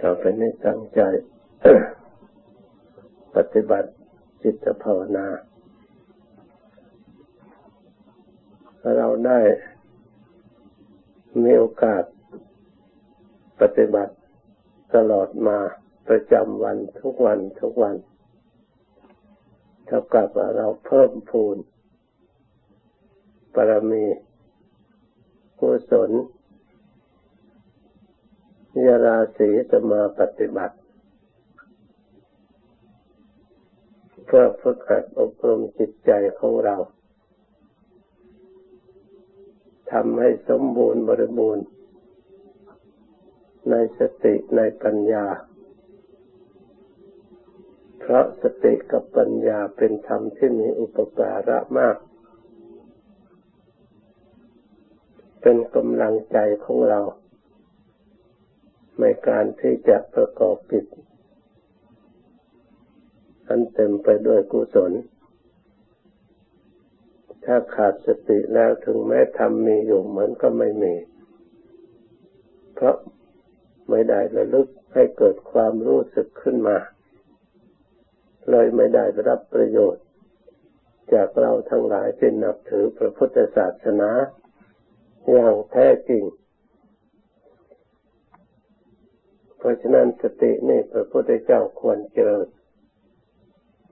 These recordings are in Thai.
เราไปในตั้งใจ ปฏิบัติจิตภาวนา เราได้มีโอกาสปฏิบัติตลอดมาประจำวันทุกวันทุกวัน เท่ากับว่าเราเพิ่มพูนปรมีกุศล ยาราศีจะมาปฏิบัติเพื่อฝึกหัดอบรมจิตใจของเราทำให้สมบูรณ์บริบูรณ์ ในสติในปัญญา เพราะสติกับปัญญาเป็นธรรมที่มีอุปการะมาก เป็นกำลังใจของเรา ในการที่จะประกอบกิจอันเต็มไปด้วยกุศล ถ้าขาดสติแล้วถึงแม้ทำมีอยู่เหมือนก็ไม่มี เพราะไม่ได้ระลึกให้เกิดความรู้สึกขึ้นมา เลยไม่ได้รับประโยชน์ จากเราทั้งหลายที่นับถือพระพุทธศาสนา อย่างแท้จริง เพราะฉะนั้นสตินี่พระพุทธเจ้าควรเจริญ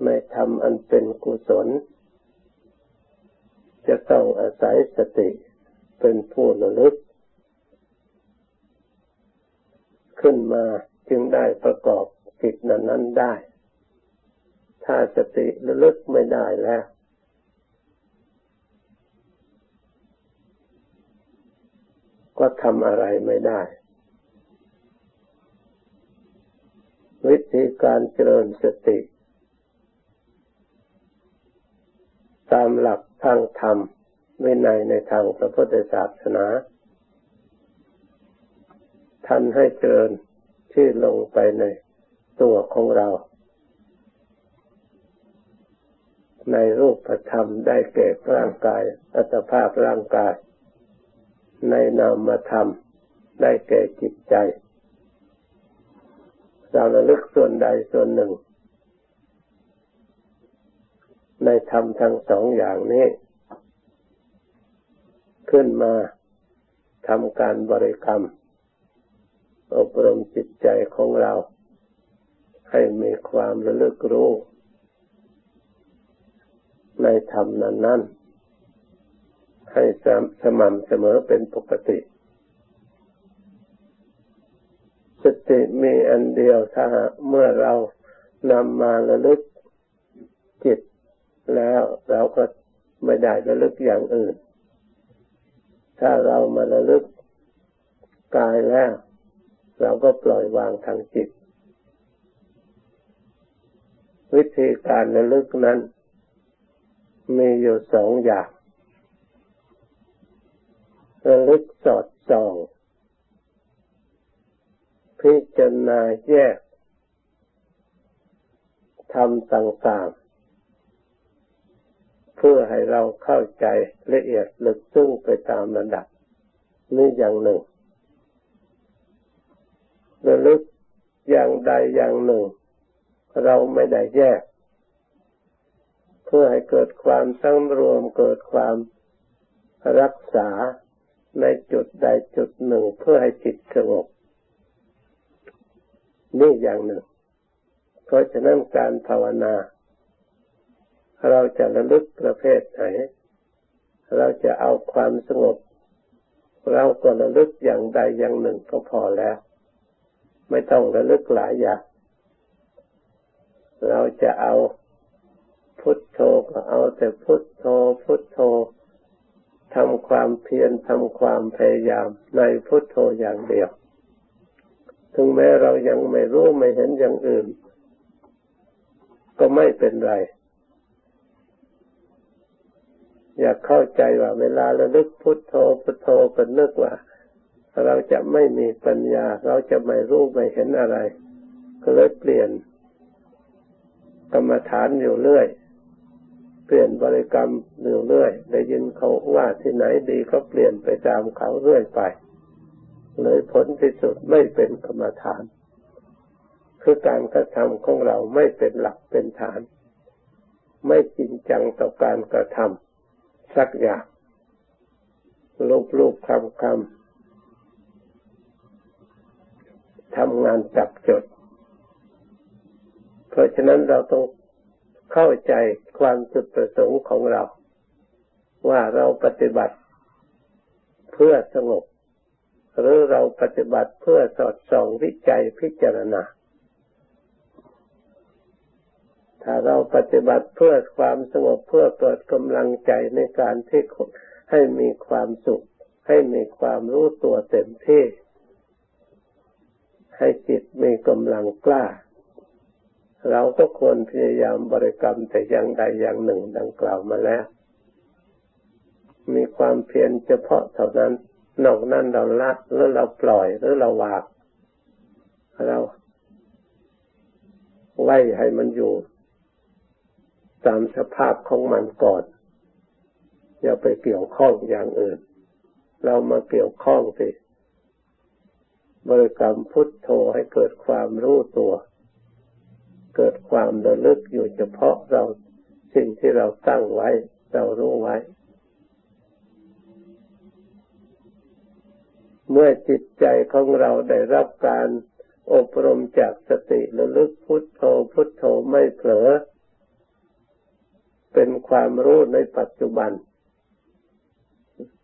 ในธรรมอันเป็นกุศล จะต้องอาศัยสติเป็นผู้ระลึก ขึ้นมาจึงได้ประกอบจิตนั้นนั้นได้ ถ้าสติระลึกไม่ได้แล้วก็ทำอะไรไม่ได้ วิธีการเจริญสติ ตามหลักทางธรรมวินัยในทางพระพุทธศาสนา ท่านให้เจริญที่ลงไปในตัวของเรา ในรูปธรรมได้แก่ร่างกาย อัตภาพร่างกาย ในนามธรรมได้แก่จิตใจ เราระลึกส่วนใดส่วนหนึ่ง ในธรรมทั้งสองอย่างนี้ ขึ้นมาทำการบริกรรม อบรมจิตใจของเรา ให้มีความระลึกรู้ ในธรรมนั้น ๆ ให้สม่ำเสมอเป็นปกติ สติมีอันเดียวถ้าเมื่อเรานำมาระลึกจิตแล้วเราก็ไม่ได้ระลึกอย่างอื่น ถ้าเรามาระลึกกายแล้ว เราก็ปล่อยวางทางจิต วิธีการระลึกนั้น มีอยู่สองอย่างระลึกสอดส่อง พิจารณาแยกทำต่างๆ เพื่อให้เราเข้าใจละเอียดลึกซึ้งไปตามระดับนี่อย่างหนึ่งระลึกอย่างใดอย่างหนึ่ง เราไม่ได้แยก เพื่อให้เกิดความสำรวมเกิดความรักษาในจุดใดจุดหนึ่งเพื่อให้จิตสงบ นี่อย่างหนึ่ง เพราะฉะนั้นการภาวนา เราจะระลึกประเภทไหน เราจะเอาความสงบ เราก็ระลึกอย่างใดอย่างหนึ่งก็พอแล้ว ไม่ต้องระลึกหลายอย่าง เราจะเอาพุทโธก็เอาแต่พุทโธ พุทโธทำความเพียรทำความพยายามในพุทโธอย่างเดียว ถึงแม้เรายังไม่รู้ไม่เห็นอย่างอื่น ก็ไม่เป็นไร อยากเข้าใจว่า เวลาระลึกพุทโธพุทโธเป็นนึกว่า เราจะไม่มีปัญญา เราจะไม่รู้ไม่เห็นอะไร ก็เลยเปลี่ยนกรรมฐานอยู่เรื่อยเปลี่ยนบริกรรมอยู่เรื่อยได้ยินเขาว่าที่ไหนดีก็เปลี่ยนไปตามเขาเรื่อยไป เลยผลที่สุดไม่เป็นกรรมฐาน คือการกระทำของเราไม่เป็นหลักเป็นฐาน ไม่จริงจังต่อการกระทำสักอย่างลูบลูบคำคำทำงานจับจด เพราะฉะนั้นเราต้องเข้าใจความจุดประสงค์ของเรา ว่าเราปฏิบัติเพื่อสงบ หรือเราปฏิบัติเพื่อสอดส่องวิจัยพิจารณา ถ้าเราปฏิบัติเพื่อความสงบเพื่อเกิดกำลังใจในการที่ให้มีความสุข ให้มีความรู้ตัวเต็มที่ ให้จิตมีกำลังกล้า เราก็ควรพยายามบริกรรมแต่อย่างใดอย่างหนึ่งดังกล่าวมาแล้ว มีความเพียรเฉพาะเท่านั้น นอกนั้นเราละหรือเราปล่อยหรือเราวางเราไว้ให้มันอยู่ ตามสภาพของมันก่อน อย่าไปเกี่ยวข้องอย่างอื่น เรามาเกี่ยวข้องสิบริกรรมพุทโธให้เกิดความรู้ตัว เกิดความระลึกอยู่เฉพาะเราสิ่งที่เราตั้งไว้ เรารู้ไว้ เมื่อจิตใจของเราได้รับการอบรมจากสติระลึกพุทโธพุทโธไม่เผลอ เป็นความรู้ในปัจจุบัน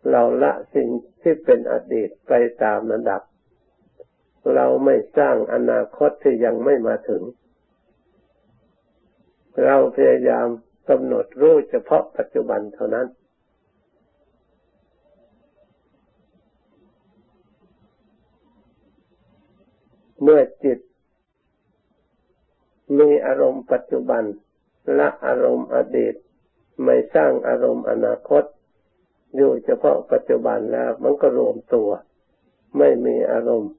เราละสิ่งที่เป็นอดีตไปตามระดับ เราไม่สร้างอนาคตที่ยังไม่มาถึง เราพยายามกำหนดรู้เฉพาะปัจจุบันเท่านั้น เมื่อจิต มีอารมณ์ปัจจุบัน ละอารมณ์อดีต ไม่สร้างอารมณ์อนาคต อยู่เฉพาะปัจจุบันแล้วมันก็รวมตัว ไม่มีอารมณ์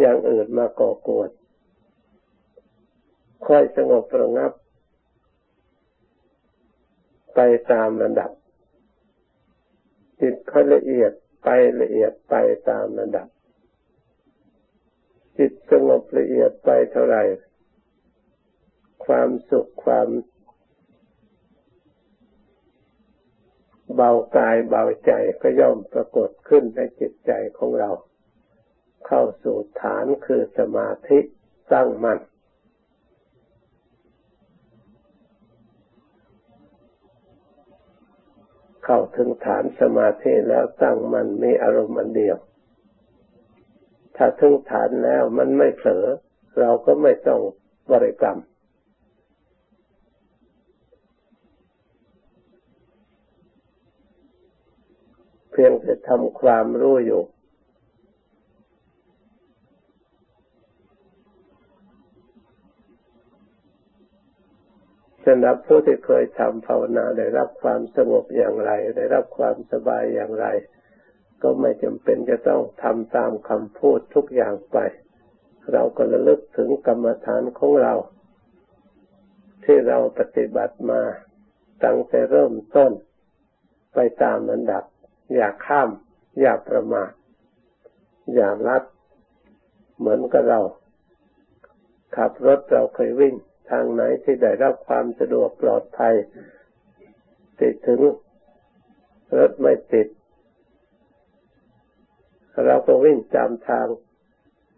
อย่างอื่นมาก่อกวนค่อยสงบระงับ ไปตามระดับจิตค่อยละเอียดไปละเอียดไปตามระดับ จิตสงบละเอียดไปเท่าไหร่ ความสุขความเบากายเบาใจก็ย่อมปรากฏขึ้นในจิตใจของเรา เข้าสู่ฐานคือสมาธิตั้งมัน่นเข้าถึงฐานสมาธิแล้วตั้งมันมีอารมณ์อันเดียว ถ้าถึงฐานแล้วมันไม่เผลอ เราก็ไม่ต้องบริกรรม เพียงแต่ทำความรู้อยู่สำหรับผู้ที่เคยทำภาวนาได้รับความสงบอย่างไร ได้รับความสบายอย่างไร ก็ไม่จำเป็นจะต้องทำตามคำพูดทุกอย่างไป เราก็ระลึกถึงกรรมฐานของเรา ที่เราปฏิบัติมาตั้งแต่เริ่มต้น ไปตามลำดับ อย่าข้าม อย่าประมาทอย่าลัด เหมือนกับเรา ขับรถเราเคยวิ่งทางไหนที่ได้รับความสะดวกปลอดภัยติดถึงรถไม่ติด เราก็วิ่งตามทาง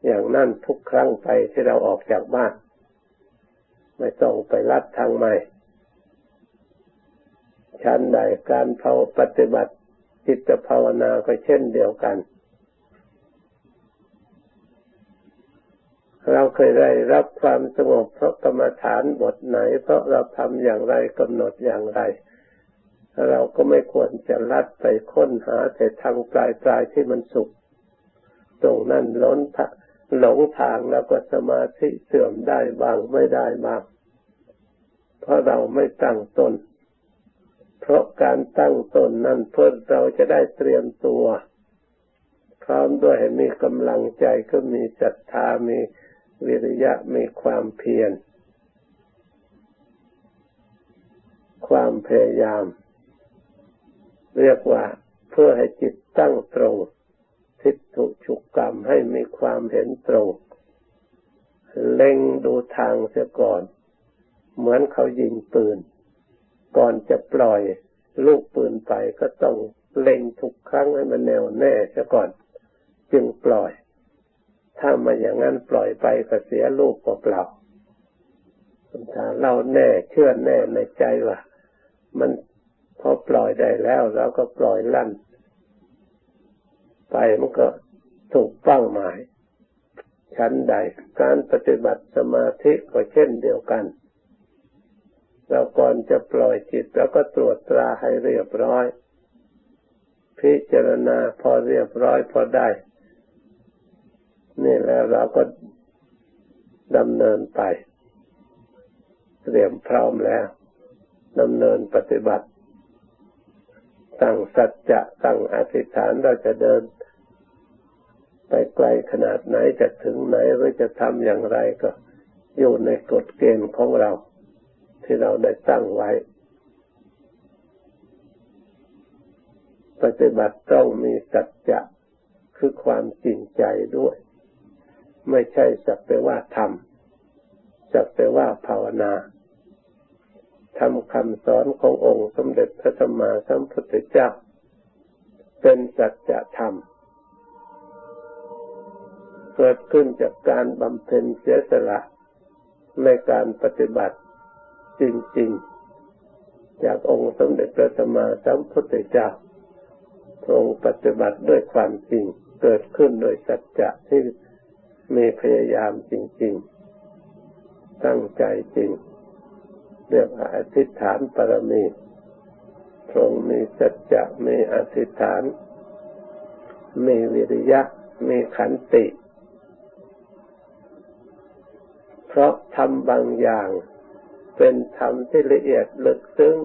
อย่างนั่นทุกครั้งไปที่เราออกจากบ้าน ไม่ต้องไปลัดทางใหม่ชั้นใดการเผาปฏิบัติจิตภาวนาก็เช่นเดียวกัน เราเคยได้รับความสงบเพราะกรรมฐานบทไหน เพราะเราทำอย่างไรกำหนดอย่างไร เราก็ไม่ควรจะลัดไปค้นหาแต่ทางปลายปลายที่มันสุข ตรงนั้นล้นหลงทางแล้วก็สมาธิเสื่อมได้บ้างไม่ได้บ้างเพราะเราไม่ตั้งตน เพราะการตั้งตนนั้นเพื่อเราจะได้เตรียมตัวพร้อมด้วยมีกำลังใจก็มีศรัทธามีวิริยะมีความเพียรความพยายาม เรียกว่าเพื่อให้จิตตั้งตรง ทิฏฐุฉุกกรรมให้มีความเห็นตรงเล็งดูทางเสียก่อน เหมือนเขายิงปืน ก่อนจะปล่อยลูกปืนไปก็ต้องเล็งทุกครั้งให้มันแน่วแน่เสียก่อน จึงปล่อย ถ้ามาอย่างนั้นปล่อยไปก็เสียลูกเปล่าถ้าเราแน่เชื่อแน่ในใจว่า มันพอปล่อยได้แล้วเราก็ปล่อยลั่น ไปมันก็ถูกเป้าหมาย ชั้นใด การปฏิบัติสมาธิก็เช่นเดียวกัน เราก่อนจะปล่อยจิตเราก็ตรวจตราให้เรียบร้อย พิจารณาพอเรียบร้อยพอได้ นี่แล้วเราก็ดำเนินไปเตรียมพร้อมแล้วดำเนินปฏิบัติตั้งสัจจะตั้งอธิษฐานเราจะเดิน ไปไกลขนาดไหนจะถึงไหนหรือจะทำอย่างไรก็อยู่ในกฎเกณฑ์ของเรา ที่เราได้ตั้งไว้ ปฏิบัติต้องมีสัจจะคือความจริงใจด้วย ไม่ใช่สักแต่ว่าทำสักแต่ว่าภาวนาทำคำสอนขององค์สมเด็จพระสัมมาสัมพุทธเจ้า เป็นสัจธรรม เกิดขึ้นจากการบำเพ็ญเสียสละในการปฏิบัติจริง ๆ จากองค์สมเด็จพระสัมมาสัมพุทธเจ้าทรงปฏิบัติด้วยความจริง เกิดขึ้นโดยสัจจะที่มีพยายามจริง ๆ ตั้งใจจริง เรียกว่าอธิษฐานปรมีทรงมีสัจจะมีอธิษฐาน มีวิริยะ มีขันติ เพราะทำบางอย่างเป็นธรรมที่ละเอียดลึกซึ้ง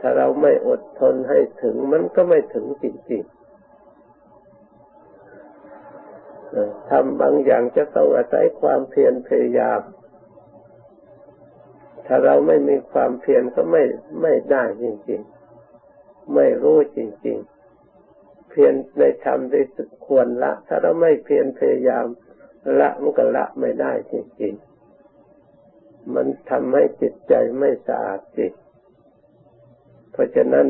ถ้าเราไม่อดทนให้ถึงมันก็ไม่ถึงจริงๆทำบางอย่างจะต้องอาศัยความเพียรพยายาม ถ้าเราไม่มีความเพียรก็ไม่ไม่ได้จริงๆ ไม่รู้จริงๆ เพียรในธรรมที่ควรละ ถ้าเราไม่เพียรพยายาม ละมันก็ละไม่ได้จริงๆมันทำให้จิตใจไม่สะอาดจิตเพราะฉะนั้น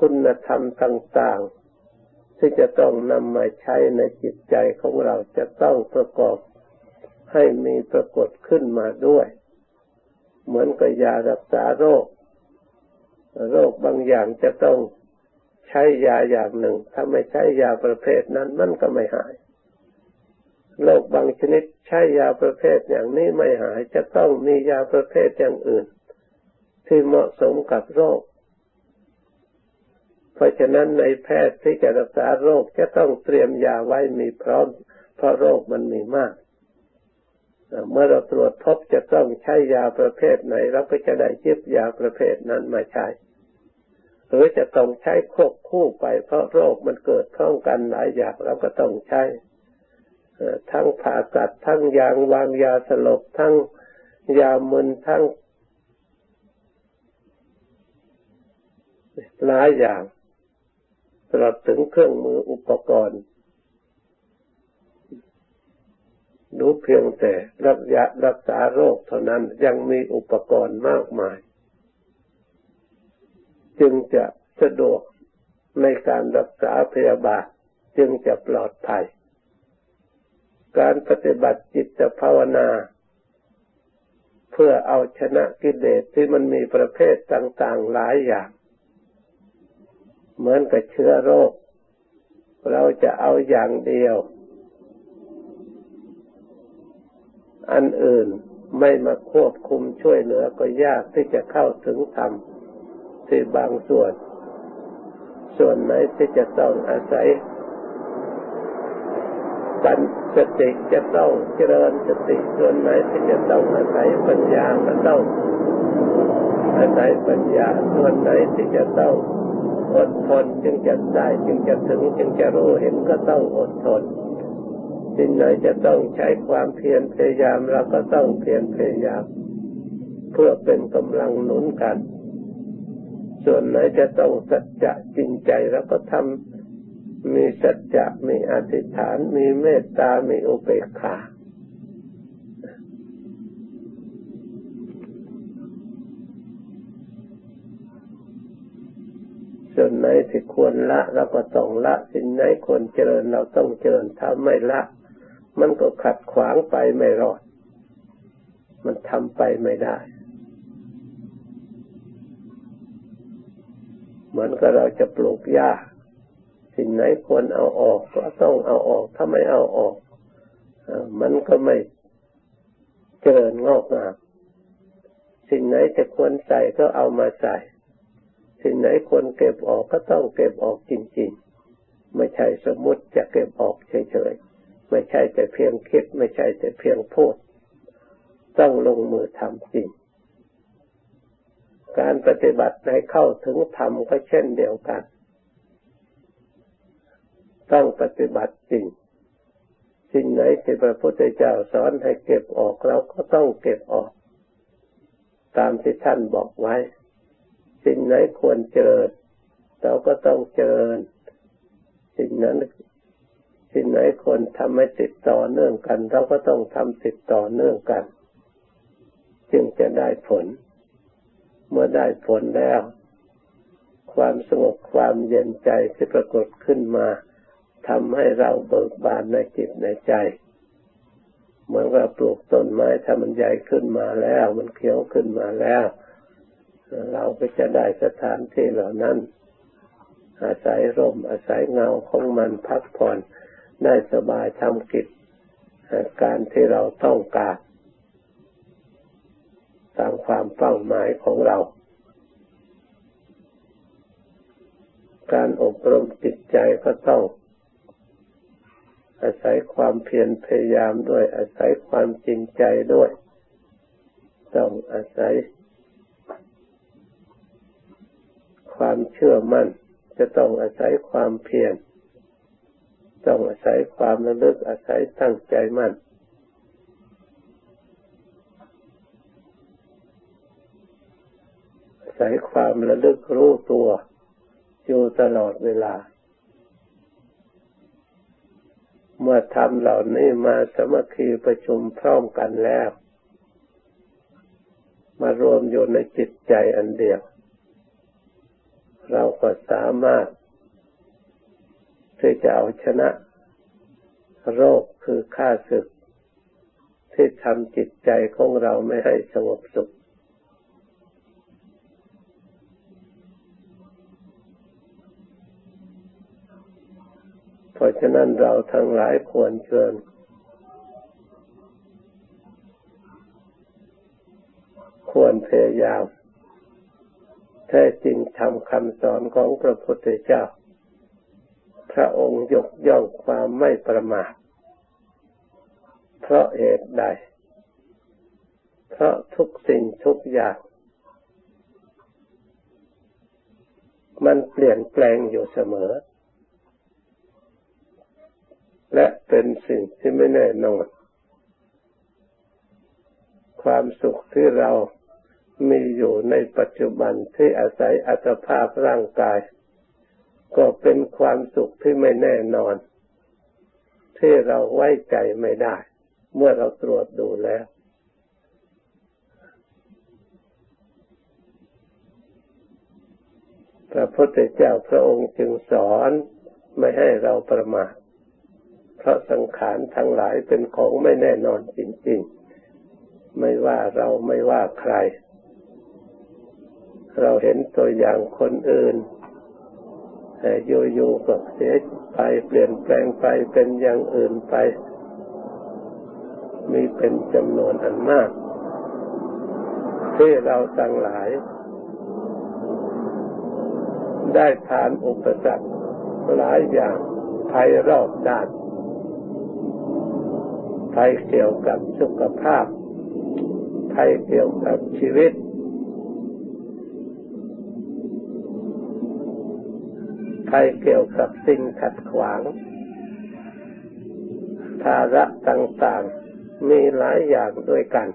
คุณธรรมต่างๆ ที่จะต้องนำมาใช้ในจิตใจของเราจะต้องประกอบให้มีปรากฏขึ้นมาด้วย เหมือนกับยารักษาโรค โรคบางอย่างจะต้องใช้ยาอย่างหนึ่ง ถ้าไม่ใช้ยาประเภทนั้นมันก็ไม่หาย โรคบางชนิดใช้ยาประเภทอย่างนี้ไม่หายจะต้องมียาประเภทอย่างอื่น ที่เหมาะสมกับโรค เพราะฉะนั้นในแพทย์ที่จะรักษาโรคจะต้องเตรียมยาไว้มีพร้อมเพราะโรคมันมีมากเมื่อเราตรวจพบจะต้องใช้ยาประเภทไหนเราก็จะได้ยึดยาประเภทนั้นมาใช้หรือจะต้องใช้ควบคู่ไปเพราะโรคมันเกิดพร้อมกันหลายอย่างเราก็ต้องใช้ ทั้งผ่าตัดทั้งยางวางยาสลบทั้งยามึนทั้งหลายอย่างตลอดถึงเครื่องมืออุปกรณ์ดูเพียงแต่รักยารักษาโรคเท่านั้นยังมีอุปกรณ์มากมาย จึงจะสะดวกในการรักษาพยาบาลจึงจะปลอดภัย การปฏิบัติจิตภาวนา เพื่อเอาชนะกิเลสที่มันมีประเภทต่าง ๆ หลายอย่าง เหมือนกับเชื้อโรค เราจะเอาอย่างเดียว อันอื่นไม่มาควบคุมช่วยเหลือก็ยากที่จะเข้าถึงธรรมที่บางส่วน ส่วนไหนที่จะต้องอาศัยปัญ สติจะต้องเจริญสติส่วนไหนที่จะต้องอาศัยปัญญาก็ต้องอาศัยปัญญาส่วนไหนที่จะต้องอดทนจึงจะได้จึงจะถึงจึงจะรู้เห็นก็ต้องอดทนสิ่งไหนจะต้องใช้ความเพียรพยายามเราก็ต้องเพียรพยายาม เพื่อเป็นกำลังหนุนกัน ส่วนไหนจะต้องสัจจะจริงใจเราก็ทำ มีสัจจะมีอธิษฐาน มีเมตตา มีอุเบกขาส่วนไหนที่ควรละเราก็ต้องละ สิ่งไหนควรเจริญเราต้องเจริญถ้าไม่ละ มันก็ขัดขวางไปไม่รอด มันทำไปไม่ได้ เหมือนกับเราจะปลูกหญ้า สิ่งไหนควรเอาออกก็ต้องเอาออก ถ้าไม่เอาออกมันก็ไม่เจริญงอกงามสิ่งไหนจะควรใส่ก็เอามาใส่ สิ่งไหนควรเก็บออกก็ต้องเก็บออกจริง ๆ ไม่ใช่สมมติจะเก็บออกเฉยๆ ไม่ใช่แต่เพียงคิด ไม่ใช่แต่เพียงพูด ต้องลงมือทำจริง การปฏิบัติในเข้าถึงธรรมก็เช่นเดียวกัน ต้องปฏิบัติจริง สิ่งไหนที่พระพุทธเจ้าสอนให้เก็บออกเราก็ต้องเก็บออก ตามที่ท่านบอกไว้ สิ่งไหนควรเจริญ เราก็ต้องเจริญ สิ่งนั้นสิ่งไหนควรทำให้ติดต่อเนื่องกัน เราก็ต้องทำติดต่อเนื่องกัน จึงจะได้ผล เมื่อได้ผลแล้ว ความสงบความเย็นใจที่ปรากฏขึ้นมา ทำให้เราเบิกบานในจิตในใจ เหมือนกับปลูกต้นไม้ถ้ามันใหญ่ขึ้นมาแล้ว มันเขียวขึ้นมาแล้ว เราก็จะได้สถานที่เหล่านั้น อาศัยร่มอาศัยเงาของมันพักผ่อนได้สบายทำกิจการที่เราต้องการตามความเป้าหมายของเรา การอบรมจิตใจก็ต้อง อาศัยความเพียรพยายามด้วย อาศัยความจริงใจด้วย ต้องอาศัย ความเชื่อมั่น จะต้องอาศัยความเพียรต้องอาศัยความระลึกอาศัยตั้งใจมั่นอาศัยความระลึกรู้ตัวอยู่ตลอดเวลา เมื่อทำเหล่านี้มาสมัคคีประชุมพร้อมกันแล้ว มารวมอยู่ในจิตใจอันเดียว เราก็สามารถที่จะเอาชนะ โรคคือข้าศึก ที่ทำจิตใจของเราไม่ให้สงบสุข เพราะฉะนั้นเราทั้งหลายควรเชิญควรพยายามแท้จริงทำคำสอนของพระพุทธเจ้า พระองค์ยกย่องความไม่ประมาท เพราะเหตุใด เพราะทุกสิ่งทุกอย่าง มันเปลี่ยนแปลงอยู่เสมอ และเป็นสิ่งที่ไม่แน่นอน ความสุขที่เรามีอยู่ในปัจจุบันที่อาศัยอัตภาพร่างกาย ก็เป็นความสุขที่ไม่แน่นอน ที่เราไว้ใจไม่ได้ เมื่อเราตรวจดูแล้ว พระพุทธเจ้าพระองค์จึงสอนไม่ให้เราประมาท เพราะสังขารทั้งหลายเป็นของไม่แน่นอนจริงๆ ไม่ว่าเราไม่ว่าใคร เราเห็นตัวอย่างคนอื่นแต่อยู่ๆก็เสียไปเปลี่ยนแปลงไปเป็นอย่างอื่นไป มีเป็นจำนวนอันมาก ที่เราทั้งหลาย ได้ผ่านอุปสรรคหลายอย่างภัยรอบด้าน ภัยเกี่ยวกับสุขภาพภัยเกี่ยวกับชีวิต ภัยเกี่ยวกับสิ่งขัดขวาง ภาระต่างๆ มีหลายอย่างด้วยกัน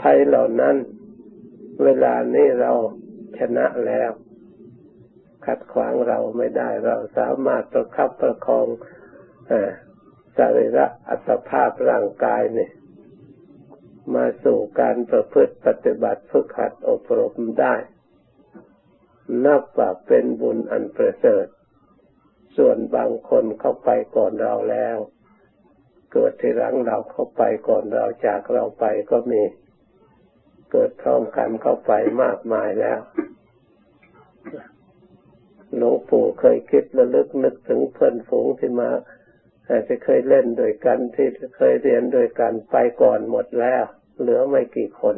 ภัยเหล่านั้น เวลานี้เราชนะแล้ว ขัดขวางเราไม่ได้เราสามารถประคับประคองสรีระอัตภาพร่างกายเนี่ยมาสู่การประพฤติปฏิบัติฝึกหัดอบรมได้ นับว่าเป็นบุญอันประเสริฐ ส่วนบางคนเข้าไปก่อนเราแล้ว เกิดที่หลังเราเข้าไปก่อนเราจากเราไปก็มี เกิดพร้อมกันเข้าไปมากมายแล้ว หลวงปู่เคยคิดระลึกนึกถึงเพื่อนฝูงที่มาที่เคยเล่นด้วยกันที่เคยเรียนด้วยกันไปก่อนหมดแล้ว เหลือไม่กี่คน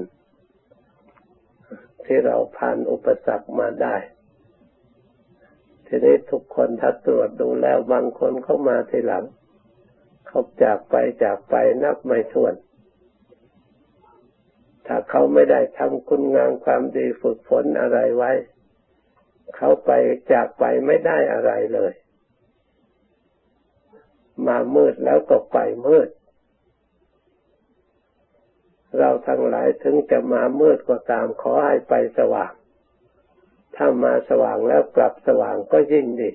ที่เราผ่านอุปสรรคมาได้ ทีนี้ทุกคนถ้าตรวจดูแล้วบางคนเข้ามาทีหลัง เขาจากไปจากไปนับไม่ถ้วนถ้าเขาไม่ได้ทำคุณงามความดีฝึกฝนอะไรไว้ เขาไปจากไปไม่ได้อะไรเลย มามืดแล้วก็ไปมืด เราทั้งหลายถึงจะมามืดก็ตามขอให้ไปสว่าง ถ้ามาสว่างแล้วกลับสว่างก็ยิ่งดี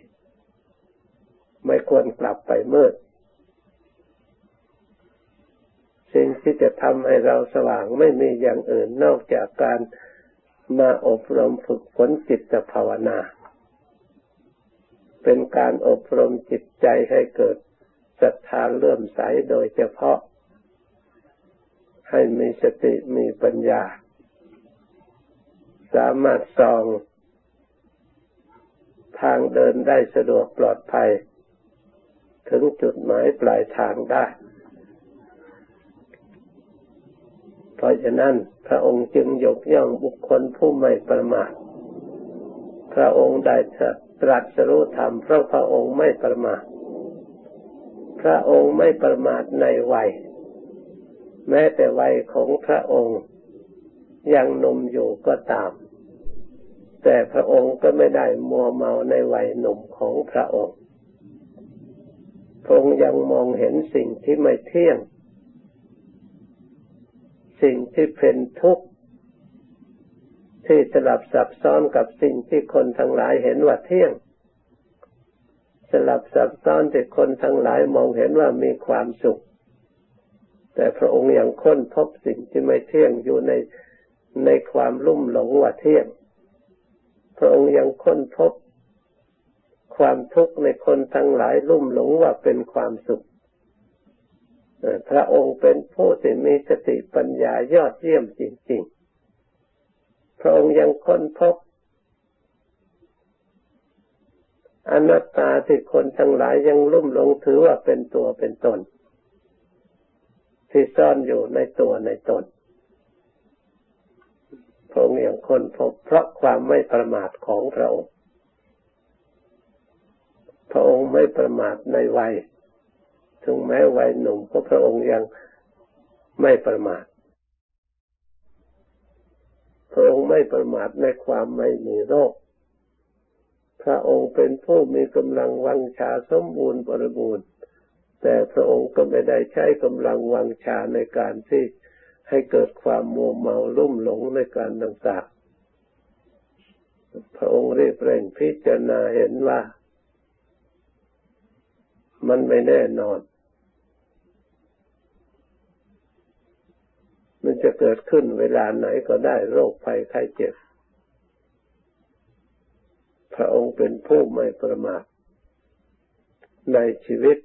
ไม่ควรกลับไปมืด สิ่งที่จะทำให้เราสว่างไม่มีอย่างอื่นนอกจากการ มาอบรมฝึกฝนจิตภาวนา เป็นการอบรมจิตใจให้เกิดศรัทธาเลื่อมใสโดยเฉพาะ ให้มีสติมีปัญญา สามารถส่องทางเดินได้สะดวกปลอดภัย ถึงจุดหมายปลายทางได้ เพราะฉะนั้นพระองค์จึงยกย่องบุคคลผู้ไม่ประมาท พระองค์ได้ตรัสรู้ธรรมเพราะพระองค์ไม่ประมาท พระองค์ไม่ประมาทในวัย แม้แต่วัยของพระองค์ยังหนุ่มอยู่ก็ตาม แต่พระองค์ก็ไม่ได้มัวเมาในวัยหนุ่มของพระองค์ พระองค์ยังมองเห็นสิ่งที่ไม่เที่ยง สิ่งที่เป็นทุกข์ที่สลับซับซ้อนกับสิ่งที่คนทั้งหลายเห็นว่าเที่ยง สลับซับซ้อนที่คนทั้งหลายมองเห็นว่ามีความสุข แต่พระองค์ยังค้นพบสิ่งที่ไม่เที่ยงอยู่ในในความลุ่มหลงว่าเที่ยง พระองค์ยังค้นพบ ความทุกข์ในคนทั้งหลายลุ่มหลงว่าเป็นความสุข พระองค์เป็นผู้ที่มีสติปัญญายอดเยี่ยมจริง ๆ พระองค์ยังค้นพบอนัตตาที่คนทั้งหลายยังลุ่มหลงถือว่าเป็นตัวเป็นตน ที่ซ่อนอยู่ในตัวในตนพระองค์ย่างค้นพบเพราะความไม่ประมาทของพระองค์ พระองค์ไม่ประมาทในวัย ถึงแม้วัยหนุ่มก็พระองค์ยังไม่ประมาท พระองค์ไม่ประมาทในความไม่มีโรค พระองค์เป็นผู้มีกำลังวังชาสมบูรณ์บริบูรณ์ แต่พระองค์ก็ไม่ได้ใช้กำลังวังชาในการที่ให้เกิดความมัวเมาลุ่มหลงในการต่างๆ พระองค์รีบเร่งพิจารณาเห็นว่า มันไม่แน่นอน มันจะ เกิดขึ้นเวลาไหนก็ได้โรคภัยไข้เจ็บ พระองค์เป็นผู้ไม่ประมาทในชีวิต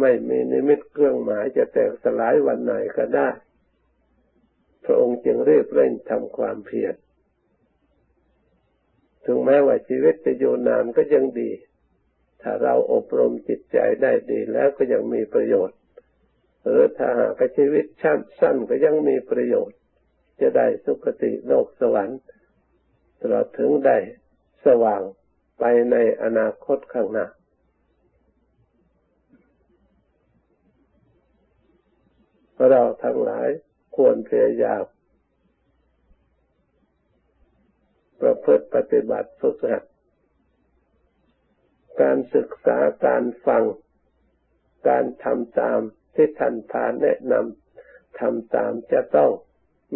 ไม่มีนิมิตเครื่องหมายจะแตกสลายวันไหนก็ได้ พระองค์จึงเรีบเร่งทำความเพียรถึงแม้ว่าชีวิตจะอยู่นานก็ยังดี ถ้าเราอบรมจิตใจได้ดีแล้วก็ยังมีประโยชน์ หรือถ้าหากชีวิตชั้นสั้นก็ยังมีประโยชน์ จะได้สุคติโลกสวรรค์ตลอดถึงได้สว่างไปในอนาคตข้างหน้าเราทั้งหลายควรพยายามประพฤติปฏิบัติฝึกหัดการศึกษาการฟัง การทำตาม ที่ท่านพาแนะนำทำตามจะต้อง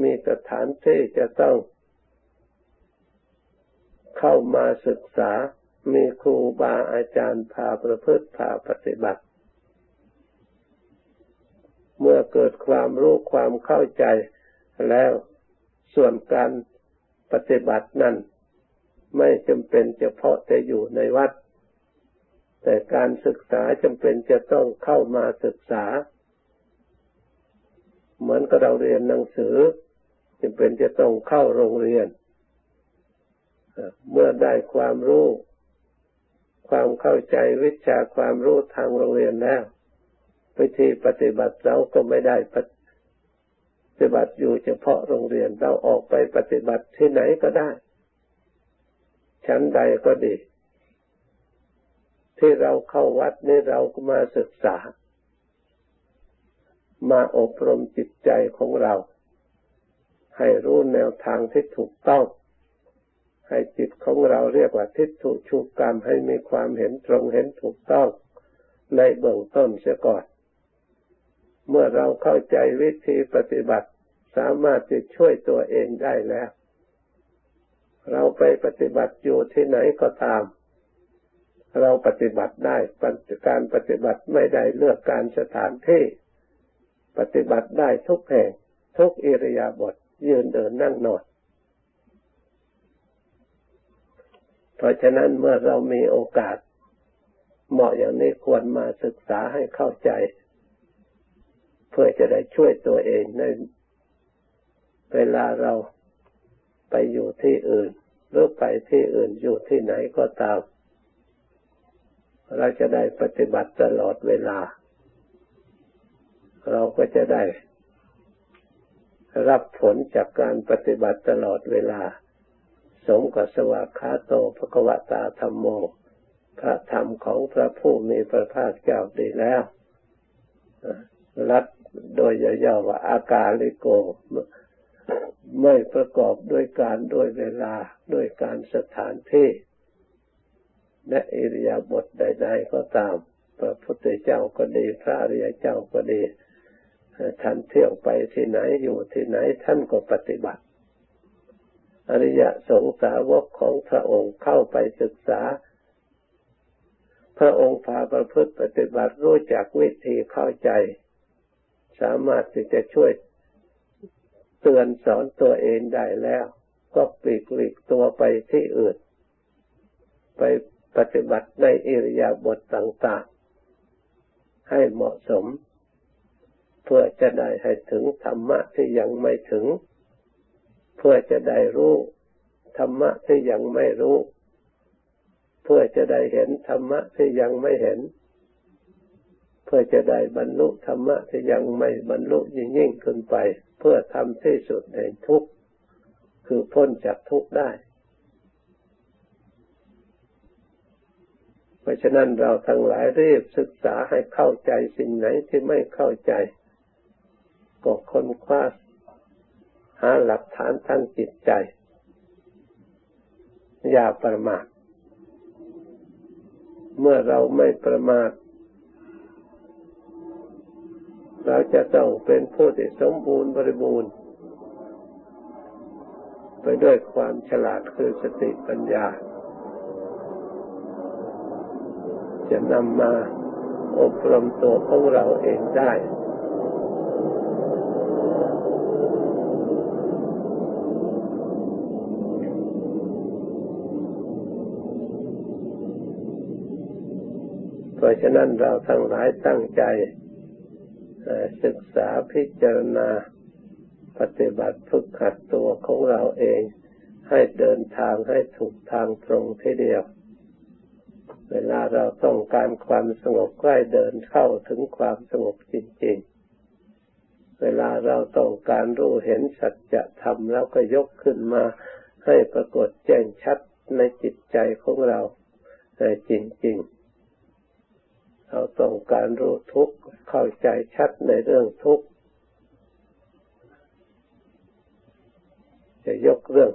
มีสถานที่จะต้องเข้ามาศึกษา มีครูบาอาจารย์พาประพฤติพาปฏิบัติ เมื่อเกิดความรู้ความเข้าใจแล้วส่วนการปฏิบัตินั้น ไม่จำเป็นเฉพาะแต่อยู่ในวัด แต่การศึกษาจำเป็นจะต้องเข้ามาศึกษา เหมือนกับเราเรียนหนังสือจำเป็นจะต้องเข้าโรงเรียน เมื่อได้ความรู้ ความเข้าใจวิชาความรู้ทางโรงเรียนแล้ววิธีปฏิบัติเราก็ไม่ได้ปฏิบัติอยู่เฉพาะโรงเรียนเราออกไปปฏิบัติที่ไหนก็ได้ ชั้นใดก็ดี ที่เราเข้าวัดนี่เราก็มาศึกษา มาอบรมจิตใจของเรา ให้รู้แนวทางที่ถูกต้อง ให้จิตของเราเรียกว่าทิฏฐุชุกรรมให้มีความเห็นตรงเห็นถูกต้องในเบื้องต้นเสียก่อน เมื่อเราเข้าใจวิธีปฏิบัติ สามารถจะช่วยตัวเองได้แล้ว เราไปปฏิบัติอยู่ที่ไหนก็ตาม เราปฏิบัติได้การปฏิบัติไม่ได้เลือกการสถานที่ ปฏิบัติได้ทุกแห่งทุกอิริยาบถยืนเดินนั่งนอนเพราะฉะนั้นเมื่อเรามีโอกาส เหมาะอย่างนี้ควรมาศึกษาให้เข้าใจ เพื่อจะได้ช่วยตัวเองในเวลาเราไปอยู่ที่อื่น หรือไปที่อื่นอยู่ที่ไหนก็ตาม เราจะได้ปฏิบัติตลอดเวลา เราก็จะได้ รับผลจากการปฏิบัติตลอดเวลา สมกับสวากขาโตภควตาธรรมโม พระธรรมของพระผู้มีพระภาคเจ้าดีแล้วรัดโดยย่อๆว่าอากาลิโก ไม่ประกอบด้วยการด้วยเวลาด้วยการสถานที่ และอิริยาบถใด ๆ ก็ตาม พระพุทธเจ้าก็ดี พระอริยเจ้าก็ดี ท่านเที่ยวไปที่ไหนอยู่ที่ไหนท่านก็ปฏิบัติ อริยสงสาวกของพระองค์เข้าไปศึกษา พระองค์พาประพฤติปฏิบัติรู้จักวิธีเข้าใจ สามารถที่จะช่วยเตือนสอนตัวเองได้แล้ว ก็ปลีกลีกตัวไปที่อื่น ไป ปฏิบัติในอิริยาบถต่างๆ ให้เหมาะสม เพื่อจะได้ให้ถึงธรรมะที่ยังไม่ถึง เพื่อจะได้รู้ธรรมะที่ยังไม่รู้ เพื่อจะได้เห็นธรรมะที่ยังไม่เห็น เพื่อจะได้บรรลุธรรมะที่ยังไม่บรรลุยิ่งยิ่งขึ้นไป เพื่อทำที่สุดแห่งทุกข์คือพ้นจากทุกข์ได้ เพ ราะฉะนั้นเราทั้งหลายรีบศึกษาให้เข้าใจสิ่งไหนที่ไม่เข้าใจ ก็ค้นคว้าหาหลักฐานทางจิตใจ อย่าประมาทเมื่อเราไม่ประมาทเราจะต้องเป็นผู้ที่สมบูรณ์บริบูรณ์ ไปด้วยความฉลาดคือสติปัญญา จะนำมาอบรมตัวของเราเองได้เพราะฉะนั้นเราทั้งหลายตั้งใจศึกษาพิจารณาปฏิบัติฝึกขัดตัวของเราเอง ให้เดินทางให้ถูกทางตรงทีเดียว เวลาเราต้องการความสงบใกล้เดินเข้าถึงความสงบจริง ๆ เวลาเราต้องการรู้เห็นสัจธรรมแล้วก็ยกขึ้นมาให้ปรากฏแจ้งชัดในจิตใจของเราจริง ๆเราต้องการรู้ทุกข์เข้าใจชัดในเรื่องทุกข์จะยกเรื่อง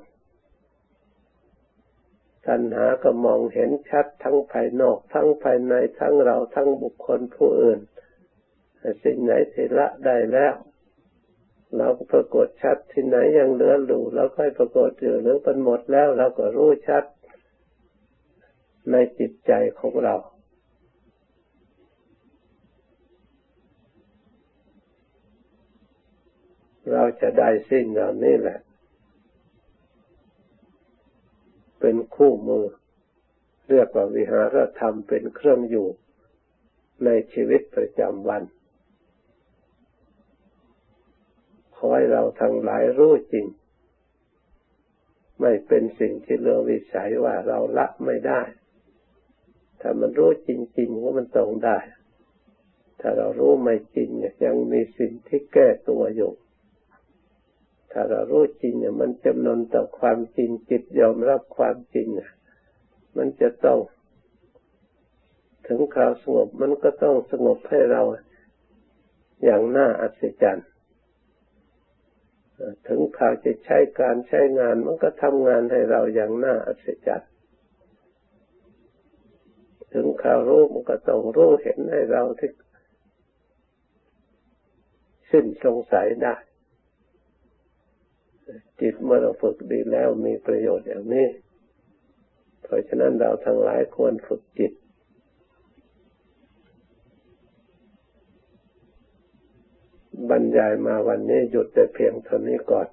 ตัณหาก็มองเห็นชัดทั้งภายนอก ทั้งภายในทั้งเราทั้งบุคคลผู้อื่นสิ่งไหนที่ละได้แล้ว เราก็ปรากฏชัดที่ไหนยังเหลืออยู่เราค่อยปรากฏอยู่หรือเป็นหมดแล้วเราก็รู้ชัดในจิตใจของเราเราจะได้สิ้นเหล่านี้แหละ เป็นคู่มือ เรียกว่าวิหารธรรมเป็นเครื่องอยู่ในชีวิตประจำวัน ขอให้เราทั้งหลายรู้จริง ไม่เป็นสิ่งที่เลือวิสัยว่าเราละไม่ได้ ถ้ามันรู้จริงๆว่ามันตรงได้ ถ้าเรารู้ไม่จริงยังมีสิ่งที่แก้ตัวอยู่ ถ้าเรารู้จริงเนี่ยมันจำนนต่อความจริงจิตยอมรับความจริงมันจะต้อง ถึงคราวสงบมันก็ต้องสงบให้เราอย่างน่าอัศจรรย์ถึงคราวจะใช้การใช้งานมันก็ทำงานให้เราอย่างน่าอัศจรรย์ถึงคราวรู้มันก็ต้องรู้เห็นให้เราที่สิ้นสงสัยได้ จิตเมื่อเราฝึกดีแล้วมีประโยชน์อย่างนี้ เพราะฉะนั้นเราทั้งหลายควรฝึกจิต บรรยายมาวันนี้หยุดแต่เพียงเท่านี้ก่อน